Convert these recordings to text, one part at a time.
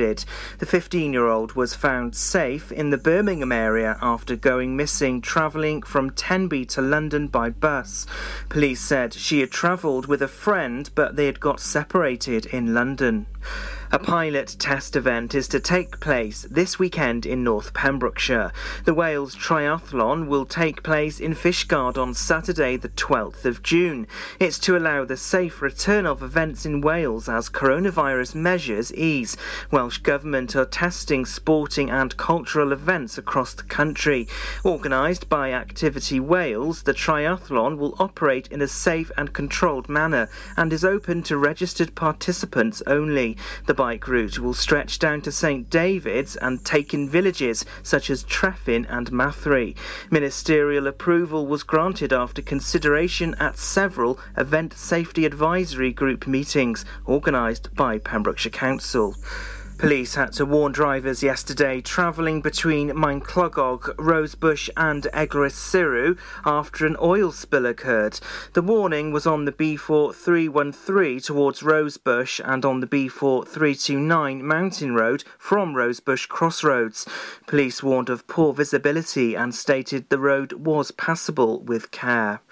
The 15 year old was found safe in the Birmingham area after going missing travelling from Tenby to London by bus. Police said she had travelled with a friend, but they had got separated in London. A pilot test event is to take place this weekend in North Pembrokeshire. The Wales Triathlon will take place in Fishguard on Saturday, the 12th of June. It's to allow the safe return of events in Wales as coronavirus measures ease. Welsh Government are testing sporting and cultural events across the country. Organised by Activity Wales, the triathlon will operate in a safe and controlled manner and is open to registered participants only. The bike route will stretch down to St David's and take in villages such as Trefin and Mathry. Ministerial approval was granted after consideration at several event safety advisory group meetings organised by Pembrokeshire Council. Police had to warn drivers yesterday travelling between Maenclochog, Rosebush and Eglwyswrw after an oil spill occurred. The warning was on the B4 313 towards Rosebush and on the B4 329 Mountain Road from Rosebush Crossroads. Police warned of poor visibility and stated the road was passable with care.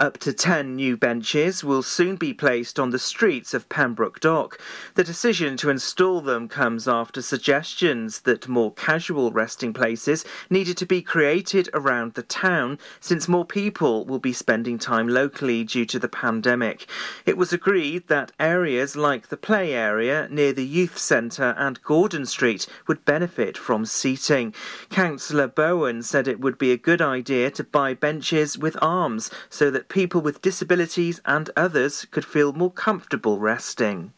Up to 10 new benches will soon be placed on the streets of Pembroke Dock. The decision to install them comes after suggestions that more casual resting places needed to be created around the town since more people will be spending time locally due to the pandemic. It was agreed that areas like the play area near the youth centre and Gordon Street would benefit from seating. Councillor Bowen said it would be a good idea to buy benches with arms so that people with disabilities and others could feel more comfortable resting.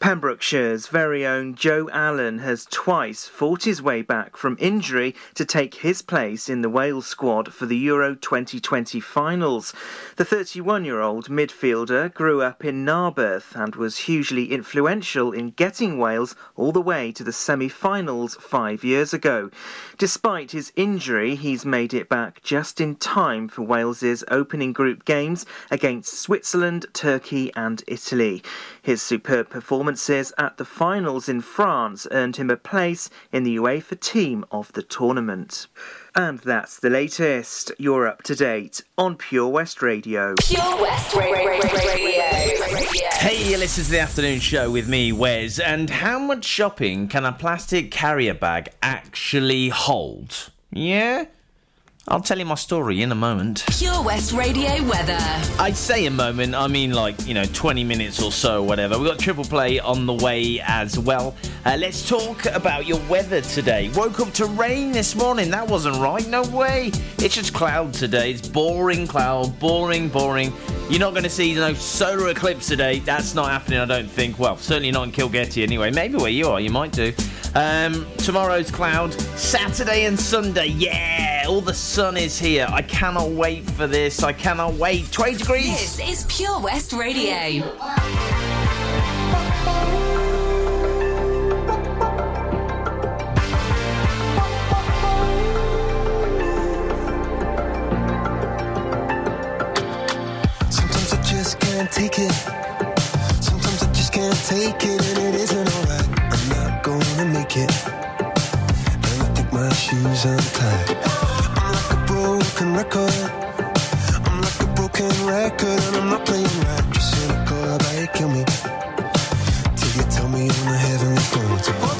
Pembrokeshire's very own Joe Allen has twice fought his way back from injury to take his place in the Wales squad for the Euro 2020 finals. The 31 year old midfielder grew up in Narberth and was hugely influential in getting Wales all the way to the semi finals five years ago. Despite his injury, he's made it back just in time for Wales's opening group games against Switzerland, Turkey, and Italy. His superb performances at the finals in France earned him a place in the UEFA team of the tournament. And that's the latest. You're up to date on Pure West Radio. Pure West Radio. Hey, you listen to the afternoon show with me, Wes. And how much shopping can a plastic carrier bag actually hold? Yeah? I'll tell you my story in a moment. Pure West Radio weather. I say a moment, I mean like, you know, 20 minutes or so, whatever. We've got triple play on the way as well. Uh, let's talk about your weather today. Woke up to rain this morning. That wasn't right. No way. It's just cloud today. It's boring cloud. Boring, boring. You're not going to see no solar eclipse today. That's not happening, I don't think. Well, certainly not in Kilgetty anyway. Maybe where you are, you might do. Um, tomorrow's cloud. Saturday and Sunday. Yeah, all the sun is here. I cannot wait for this. I cannot wait. 20 degrees. This is Pure West Radio. Sometimes I just can't take it. Sometimes I just can't take it, and it isn't alright. I'm not it. And I think my shoes untied. I'm like a broken record. I'm like a broken record, and I'm not playing right. You're cynical about it, kill me. Till you tell me on the heavenly phone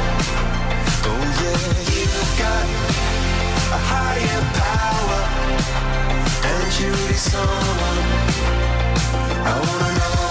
Oh yeah, you've got a higher power, and you someone? I wanna know.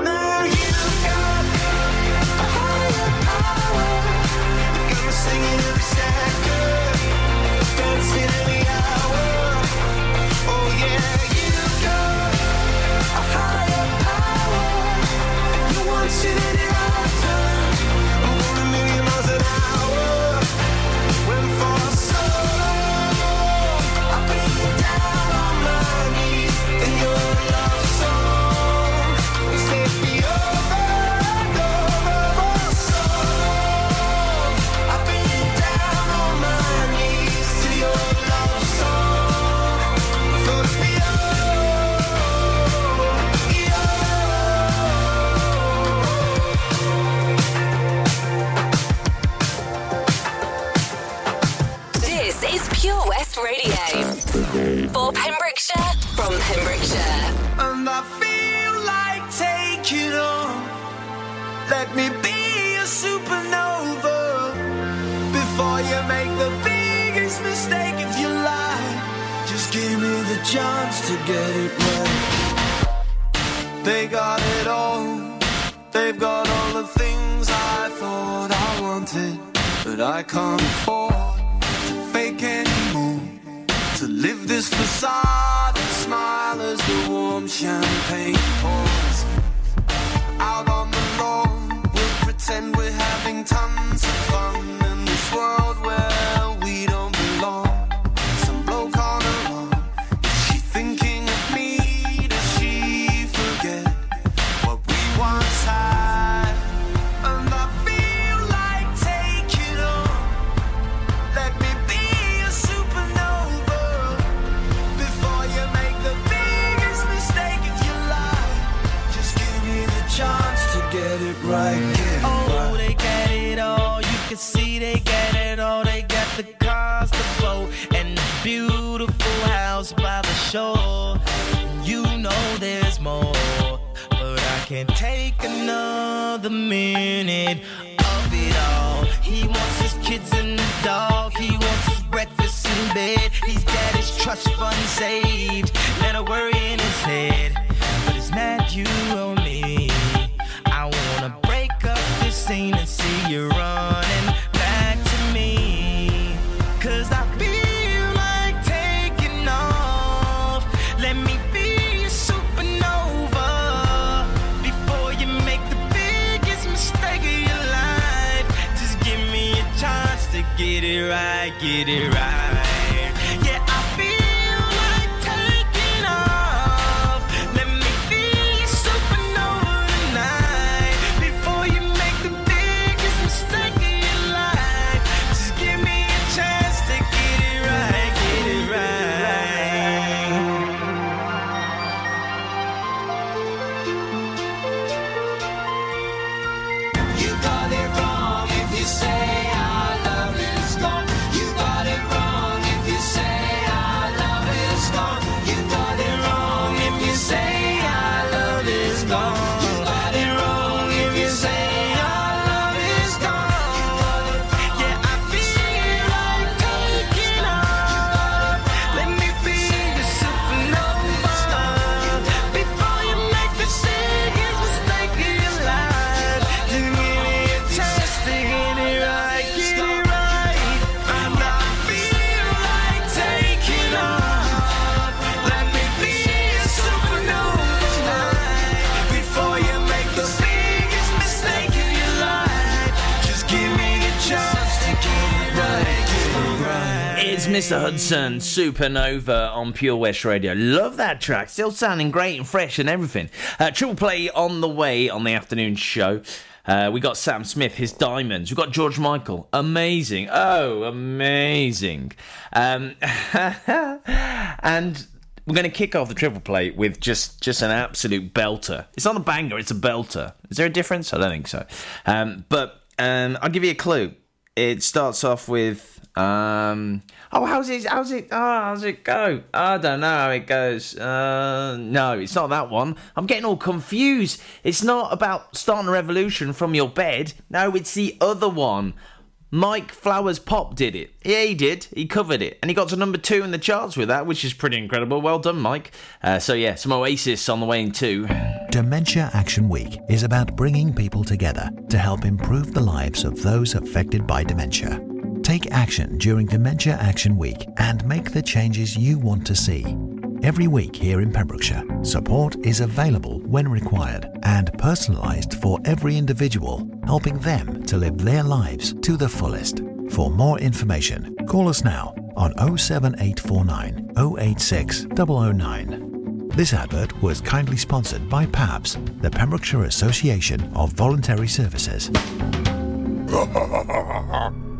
I can't. say Mr. Hudson, Supernova on Pure West Radio. Love that track. Still sounding great and fresh and everything. Uh, triple play on the way on the afternoon show. Uh, we got Sam Smith, his diamonds. We got George Michael, amazing. Oh, amazing. Um, and we're going to kick off the triple play with just just an absolute belter. It's not a banger, it's a belter. Is there a difference? I don't think so. Um, but um, I'll give you a clue. It starts off with um. Oh, how's it? How's it? Oh, how's it go? I don't know how it goes. Uh, no, it's not that one. I'm getting all confused. It's not about starting a revolution from your bed. No, it's the other one. Mike Flowers Pop did it. Yeah, he did. He covered it, and he got to number two in the charts with that, which is pretty incredible. Well done, Mike. Uh, so yeah, some Oasis on the way in too. Dementia Action Week is about bringing people together to help improve the lives of those affected by dementia. Take action during Dementia Action Week and make the changes you want to see. Every week here in Pembrokeshire, support is available when required and personalised for every individual, helping them to live their lives to the fullest. For more information, call us now on 07849 086 009. This advert was kindly sponsored by PAVS, the Pembrokeshire Association of Voluntary Services.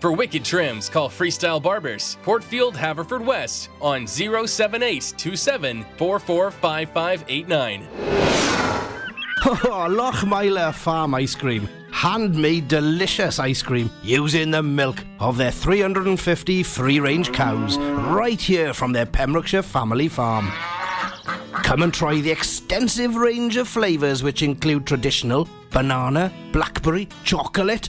For wicked trims, call Freestyle Barbers, Portfield, Haverfordwest on 07827 445589. Oh, Lochmeyler Farm Ice Cream. Handmade delicious ice cream using the milk of their 350 free range cows right here from their Pembrokeshire family farm. Come and try the extensive range of flavours which include traditional banana, blackberry, chocolate,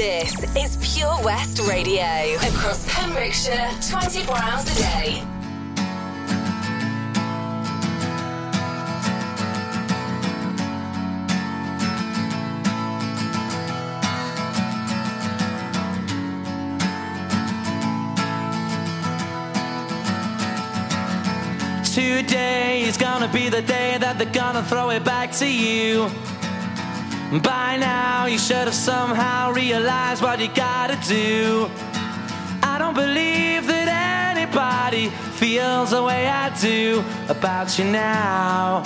This is Pure West Radio. Across Pembrokeshire, 24 hours a day. Today is gonna be the day that they're gonna throw it back to you. By now, you should have somehow realized what you gotta do. I don't believe that anybody feels the way I do about you now.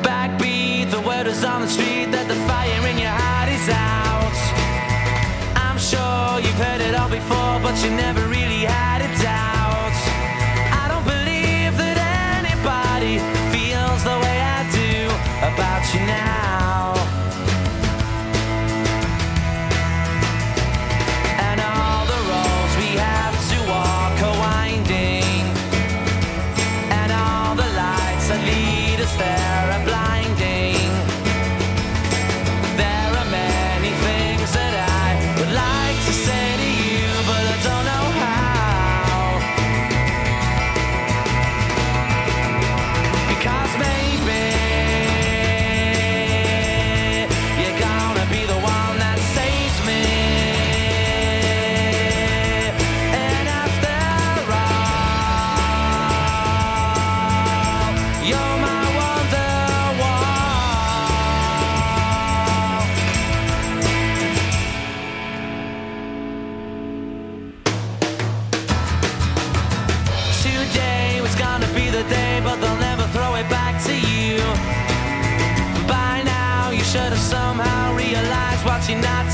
Backbeat, the word is on the street that the fire in your heart is out. I'm sure you've heard it all before, but you never really had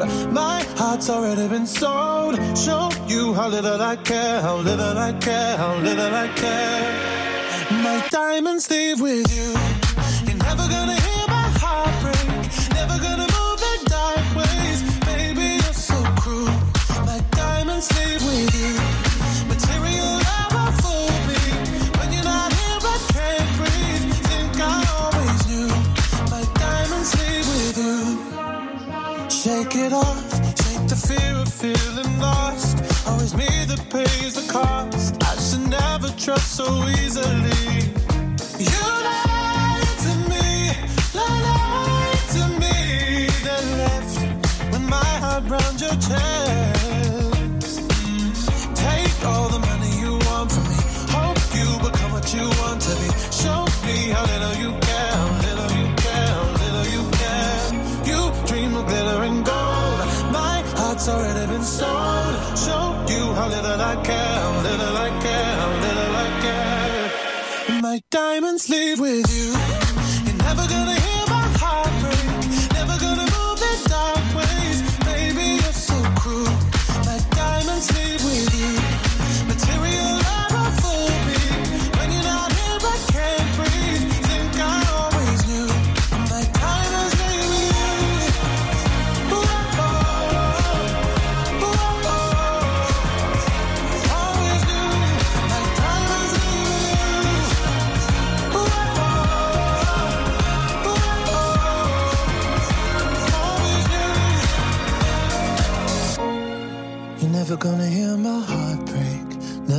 My heart's already been sold. Show you how little I care, how little I care, how little I care. My diamonds leave with you. You're never gonna hear my heart break. Never gonna move the dark ways. Baby, you're so cruel. My diamonds leave with you. Always me that pays the cost. I should never trust so easily. You lied to me, lied to me. Then left with my heart round your chest. Leave with you.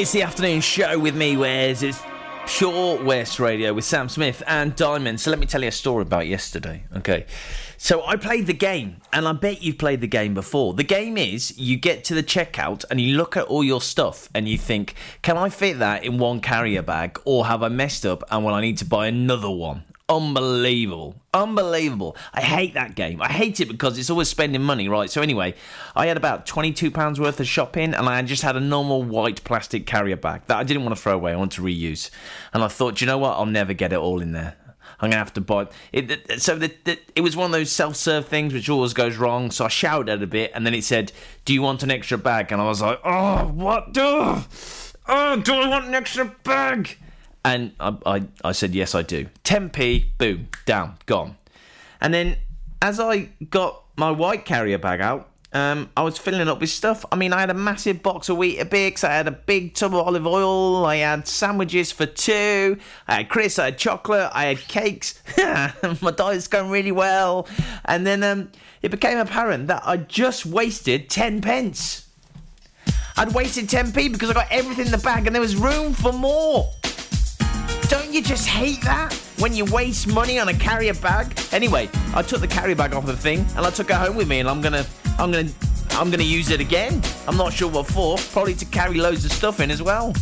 It's the afternoon show with me, Wes. It's Pure West Radio with Sam Smith and Diamond. So let me tell you a story about yesterday. Okay. So I played the game, and I bet you've played the game before. The game is you get to the checkout and you look at all your stuff and you think, can I fit that in one carrier bag, or have I messed up and will I need to buy another one? Unbelievable. Unbelievable. I hate that game. I hate it because it's always spending money, right? So, anyway, I had about £22 worth of shopping and I just had a normal white plastic carrier bag that I didn't want to throw away. I want to reuse. And I thought, you know what? I'll never get it all in there. I'm gonna have to buy it. it so the, the, it was one of those self-serve things which always goes wrong. So I shouted a bit, and then it said, "Do you want an extra bag?" And I was like, "Oh, what? do? Oh, do I want an extra bag?" And I, I, I said, "Yes, I do." 10p, boom, down, gone. And then as I got my white carrier bag out, um, I was filling up with stuff. I mean, I had a massive box of Weetabix, I had a big tub of olive oil, I had sandwiches for two, I had crisps, I had chocolate, I had cakes. My diet's going really well. And then um, it became apparent that I just wasted 10 pence. I'd wasted 10p because I got everything in the bag and there was room for more. Don't you just hate that? When you waste money on a carrier bag? Anyway, I took the carrier bag off the thing and I took it home with me and I'm gonna I'm gonna I'm gonna use it again. I'm not sure what for. Probably to carry loads of stuff in as well.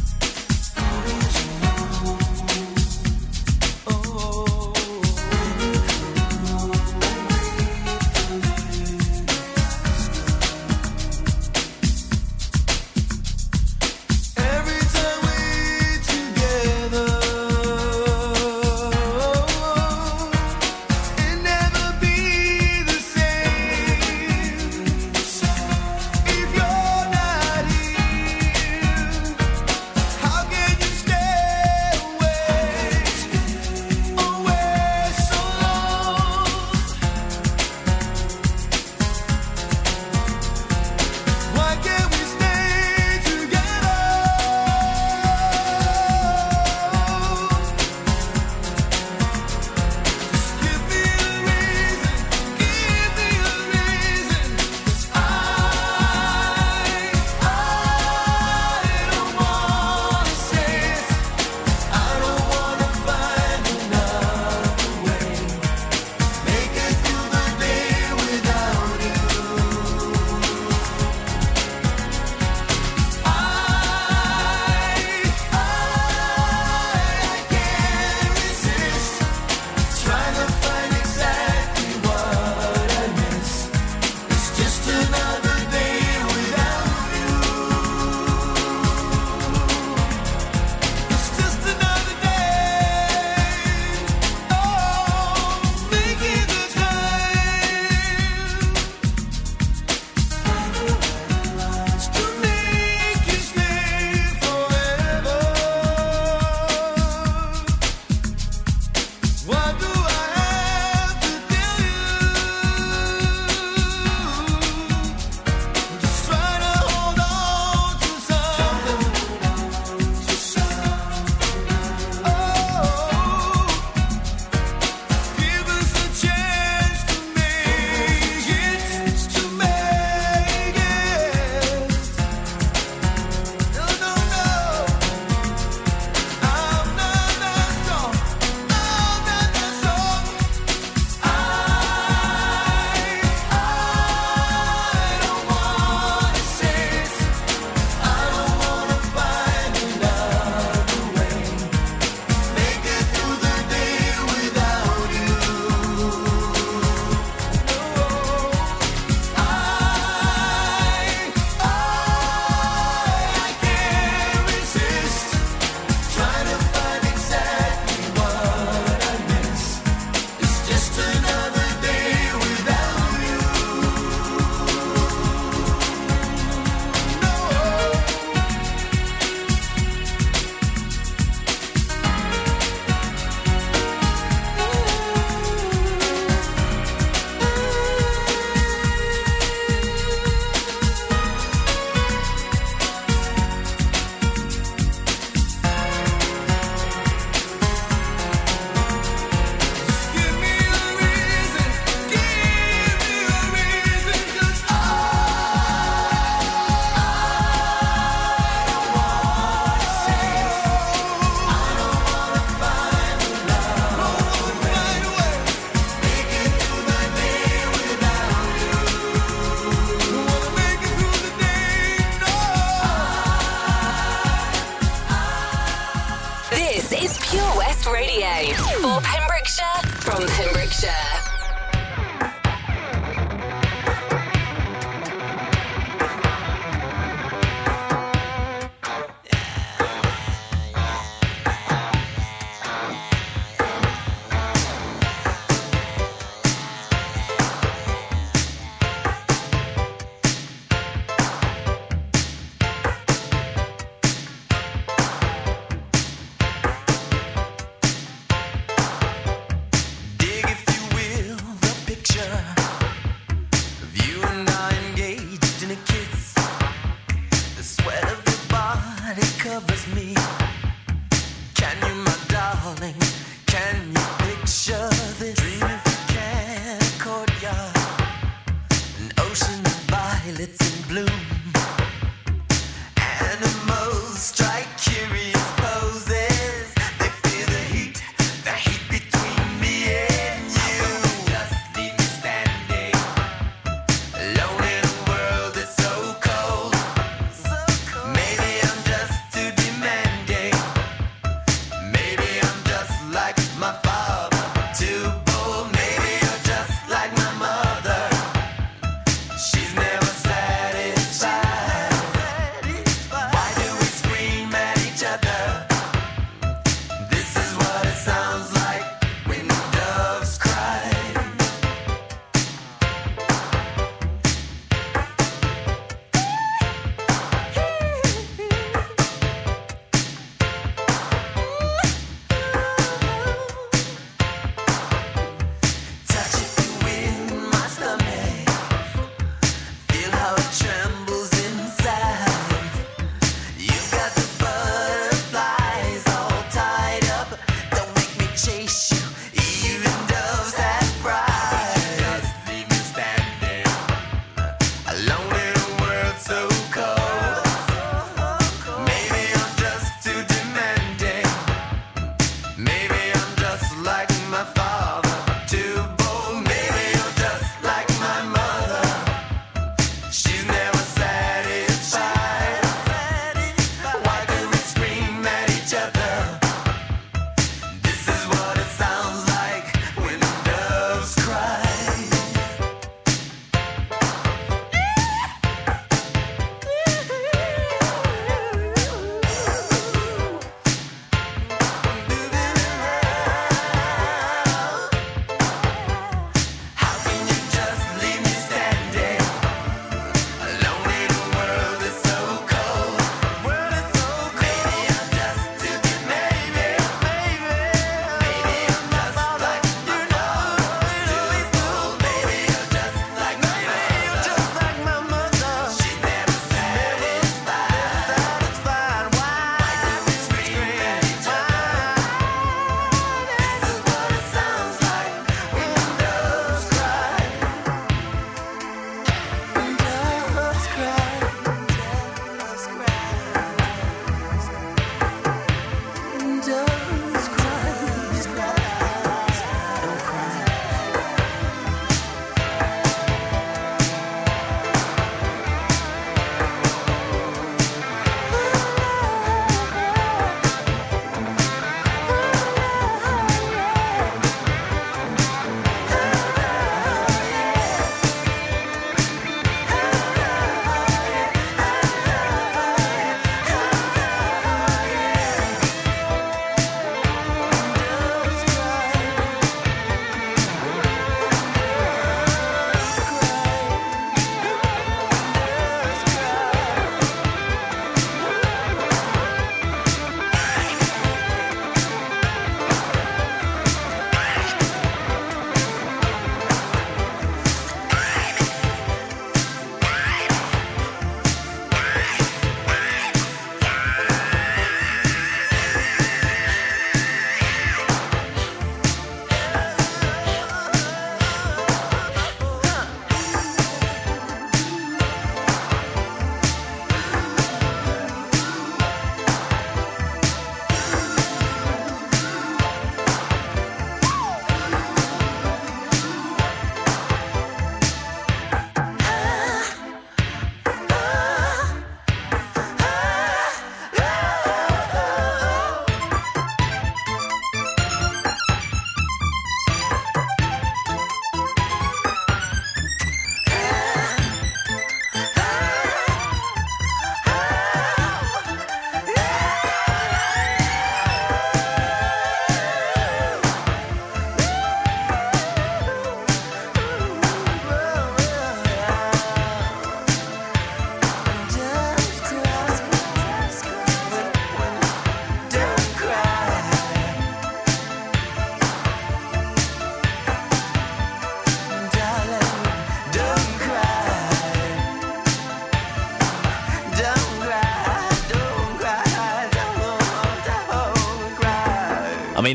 Train. For Pembrokeshire, from Pembrokeshire.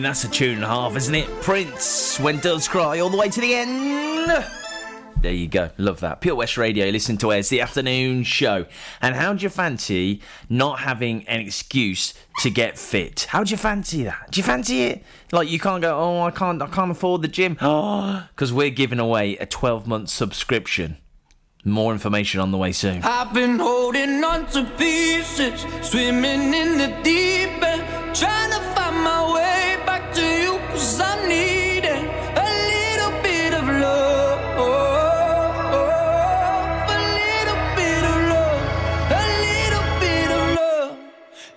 That's a tune and a half, isn't it? Prince, When Doves Cry, all the way to the end. There you go. Love that. Pure West Radio, listen to us, the afternoon show. And how do you fancy not having an excuse to get fit? How do you fancy that? Do you fancy it? Like you can't go, oh, I can't, I can't afford the gym. Oh, because we're giving away a 12 month subscription. More information on the way soon. I've been holding on to pieces, swimming in the deep end, trying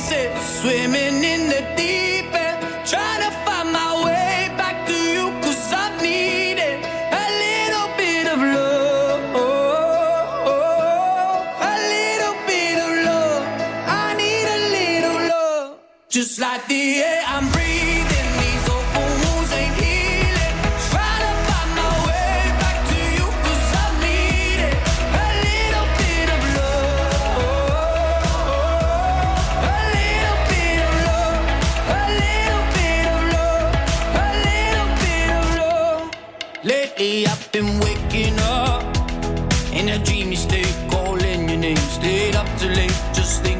swimming in the deep end, trying to find my way back to you, cause I. A little bit of love. A little bit of love. I need a little love. Just like the air I'm Lately I've been waking up in a dreamy state, calling your name. Stayed up too late, just thinking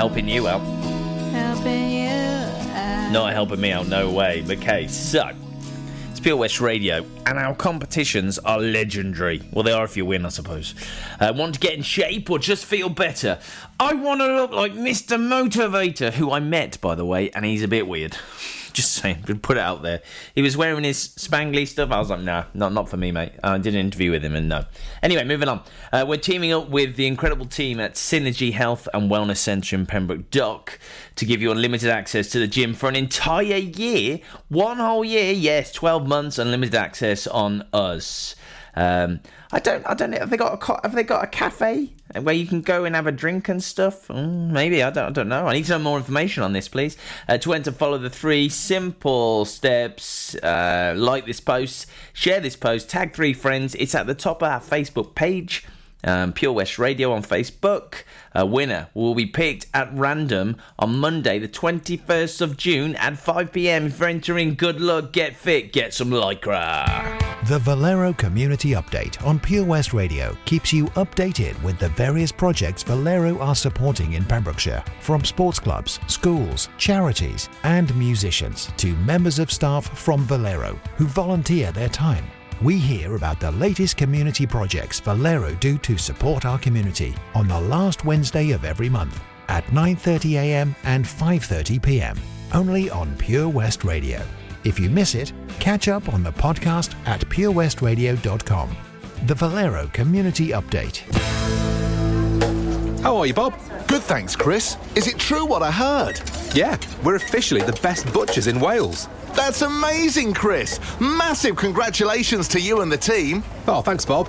Helping you out. Helping you out. Not helping me out, no way. Okay, so it's Pure West Radio, and our competitions are legendary. Well, they are if you win, I suppose. Uh, want to get in shape or just feel better? I want to look like Mr. Motivator, who I met, by the way, and he's a bit weird. Just saying, put it out there. He was wearing his spangly stuff. I was like, nah, not not for me, mate. I did an interview with him, and no. Anyway, moving on. Uh, we're teaming up with the incredible team at Synergy Health and Wellness Centre in Pembroke Dock to give you unlimited access to the gym for an entire year, one whole year. Yes, twelve months, unlimited access on us. Um, I don't, I don't know. Have they got a, have they got a cafe where you can go and have a drink and stuff? Mm, maybe I don't, I don't know. I need to know more information on this, please. Uh, to enter, follow the three simple steps. Uh, like this post, share this post, tag three friends. It's at the top of our Facebook page. Um, Pure West Radio on Facebook. A winner will be picked at random on Monday, the 21st of June at 5 pm. You're entering, good luck, get fit, get some lycra. The Valero Community Update on Pure West Radio keeps you updated with the various projects Valero are supporting in Pembrokeshire, from sports clubs, schools, charities, and musicians to members of staff from Valero who volunteer their time. We hear about the latest community projects Valero do to support our community on the last Wednesday of every month at 9:30 a.m. and 5:30 p.m. only on Pure West Radio. If you miss it, catch up on the podcast at purewestradio.com. The Valero Community Update. How are you, Bob? Good, thanks, Chris. Is it true what I heard? Yeah, we're officially the best butchers in Wales. That's amazing, Chris. Massive congratulations to you and the team. Oh, thanks, Bob.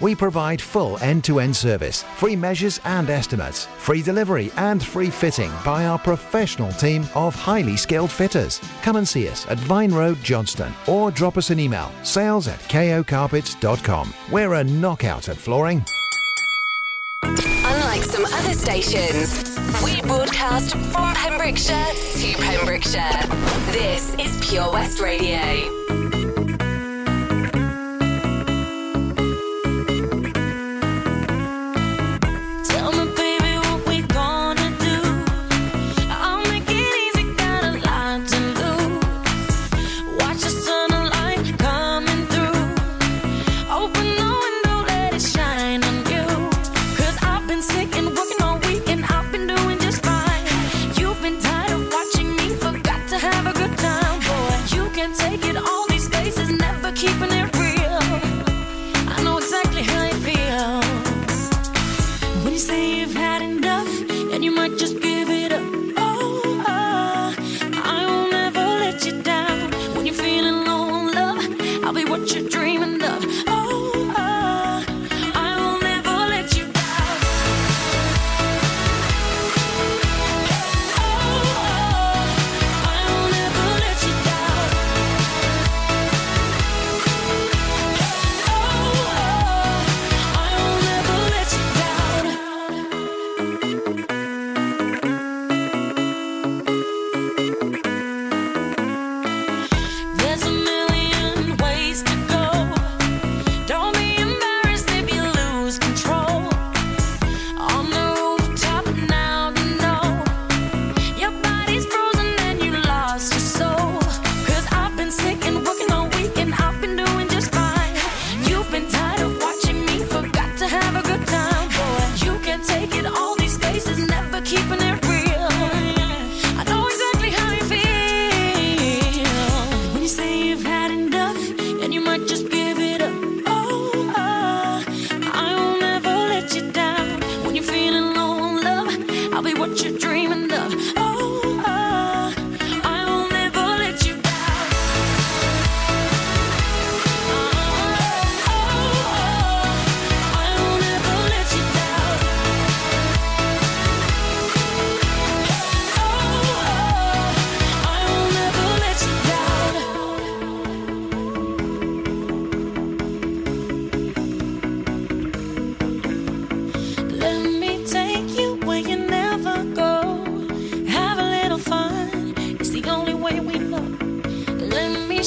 We provide full end-to-end service, free measures and estimates, free delivery and free fitting by our professional team of highly skilled fitters. Come and see us at Vine Road Johnston or drop us an email, sales at kocarpets.com. We're a knockout at flooring. Unlike some other stations, we broadcast from Pembrokeshire to Pembrokeshire. This is Pure West Radio.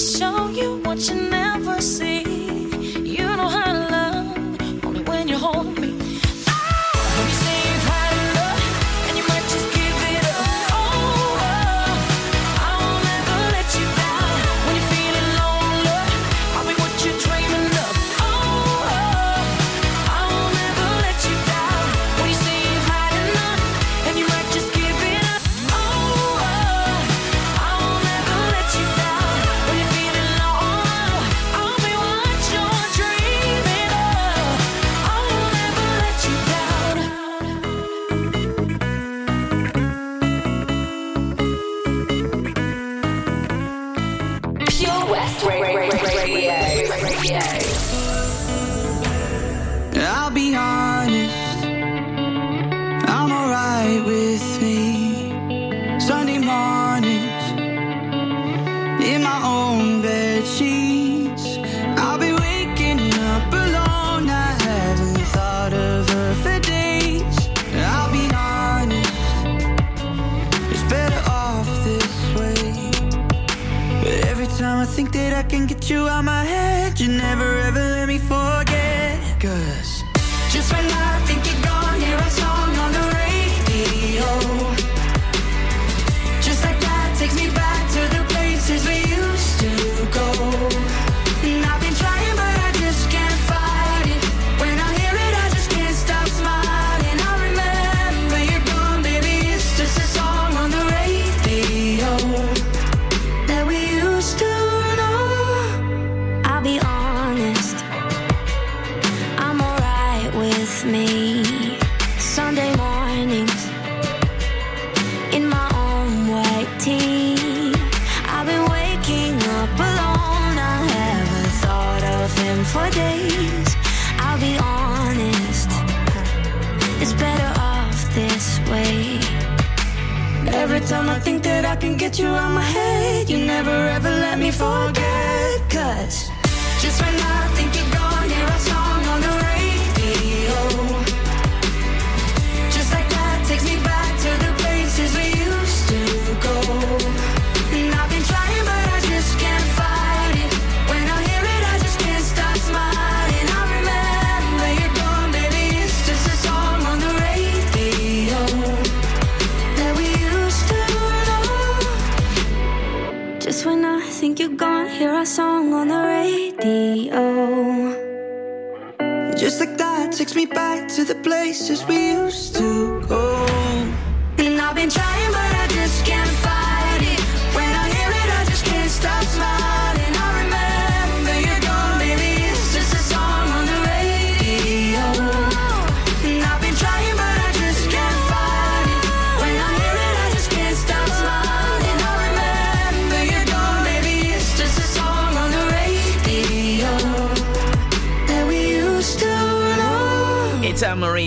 show time I think that I can get you out my head, you never ever let me forget. Cause just when I think you're. Places we used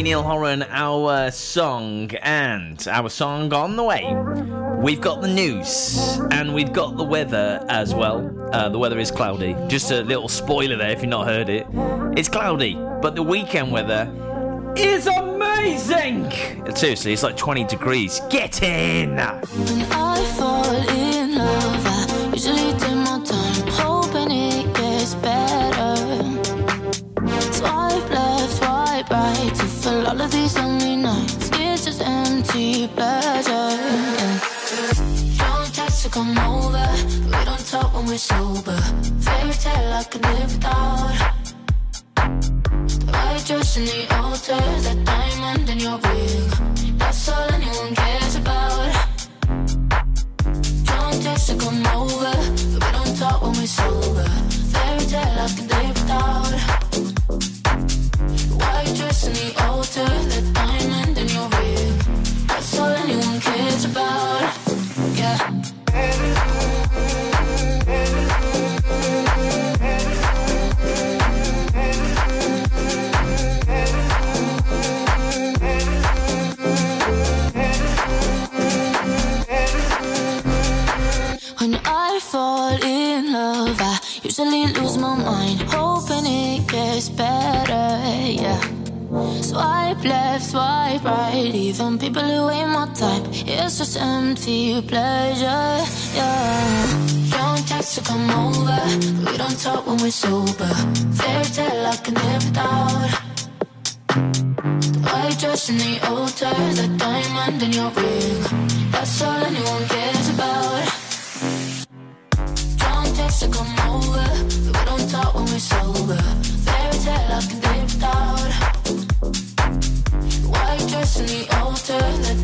Niall Horan, our song, and our song on the way. We've got the news and we've got the weather as well. Uh, the weather is cloudy. Just a little spoiler there if you've not heard it. It's cloudy, but the weekend weather is amazing. Seriously, it's like 20 degrees. Get in! We're sober. Fairy tale I could live without. The white dress in the altar, that diamond in your ring. That's all anyone cares people who ain't my type. It's just empty pleasure. Yeah. Don't text to come over, we don't talk when we're sober. Fairy tale I can live without. The white dress in the altar, the diamond in your ring. That's all anyone cares about. Don't text to come over, we don't talk when we're sober. Fairy tale I can live without. In the altar,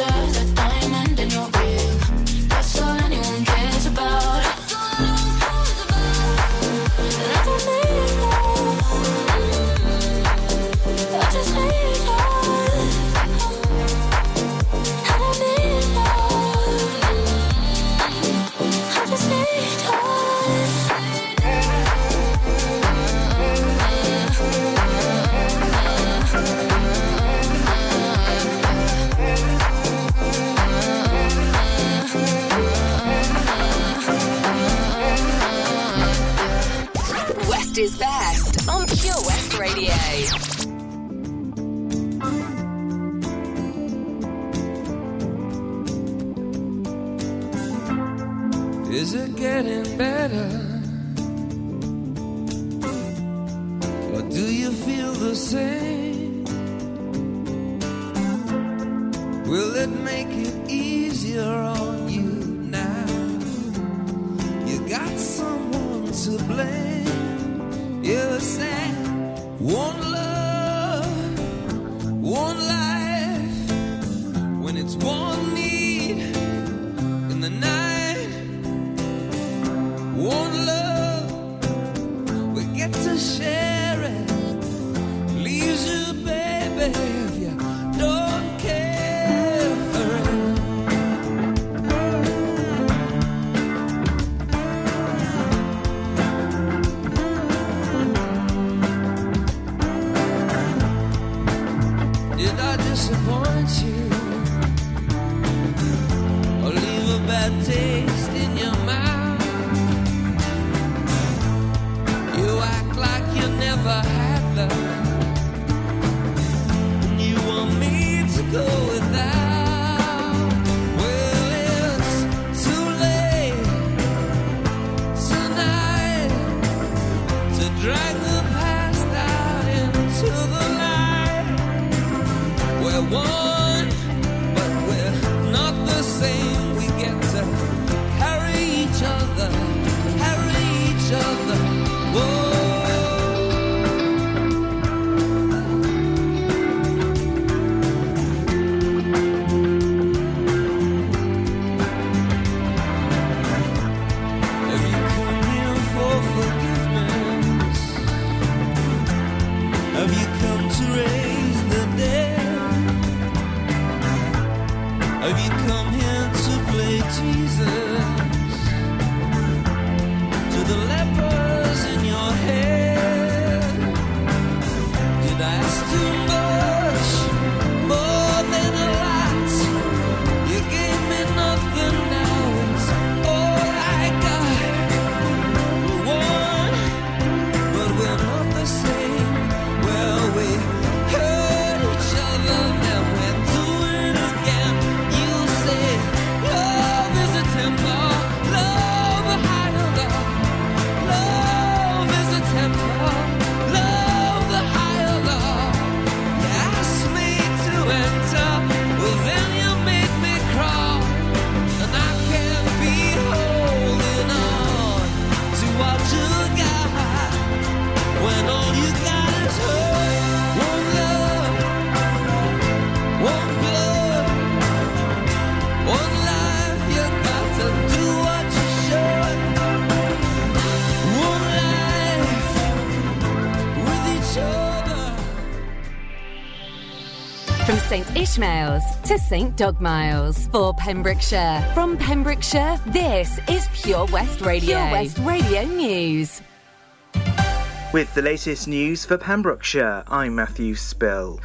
Altar, the is best on Pure West Radio. Is it getting better? Or do you feel the same? Will it make it easier on you now? You got someone to blame. You're sad. One love, Ishmaels to St Dogmaels for Pembrokeshire. From Pembrokeshire, this is Pure West Radio. Pure West Radio News. With the latest news for Pembrokeshire, I'm Matthew Spill.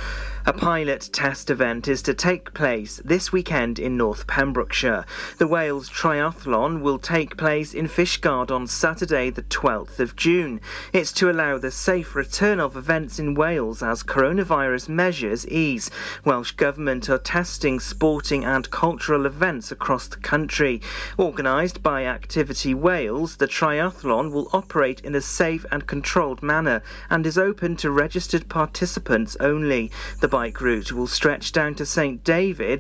Pilot test event is to take place this weekend in North Pembrokeshire. The Wales Triathlon will take place in Fishguard on Saturday, the 12th of June. It's to allow the safe return of events in Wales as coronavirus measures ease. Welsh Government are testing sporting and cultural events across the country. Organised by Activity Wales, the triathlon will operate in a safe and controlled manner and is open to registered participants only. The bike route will stretch down to St David's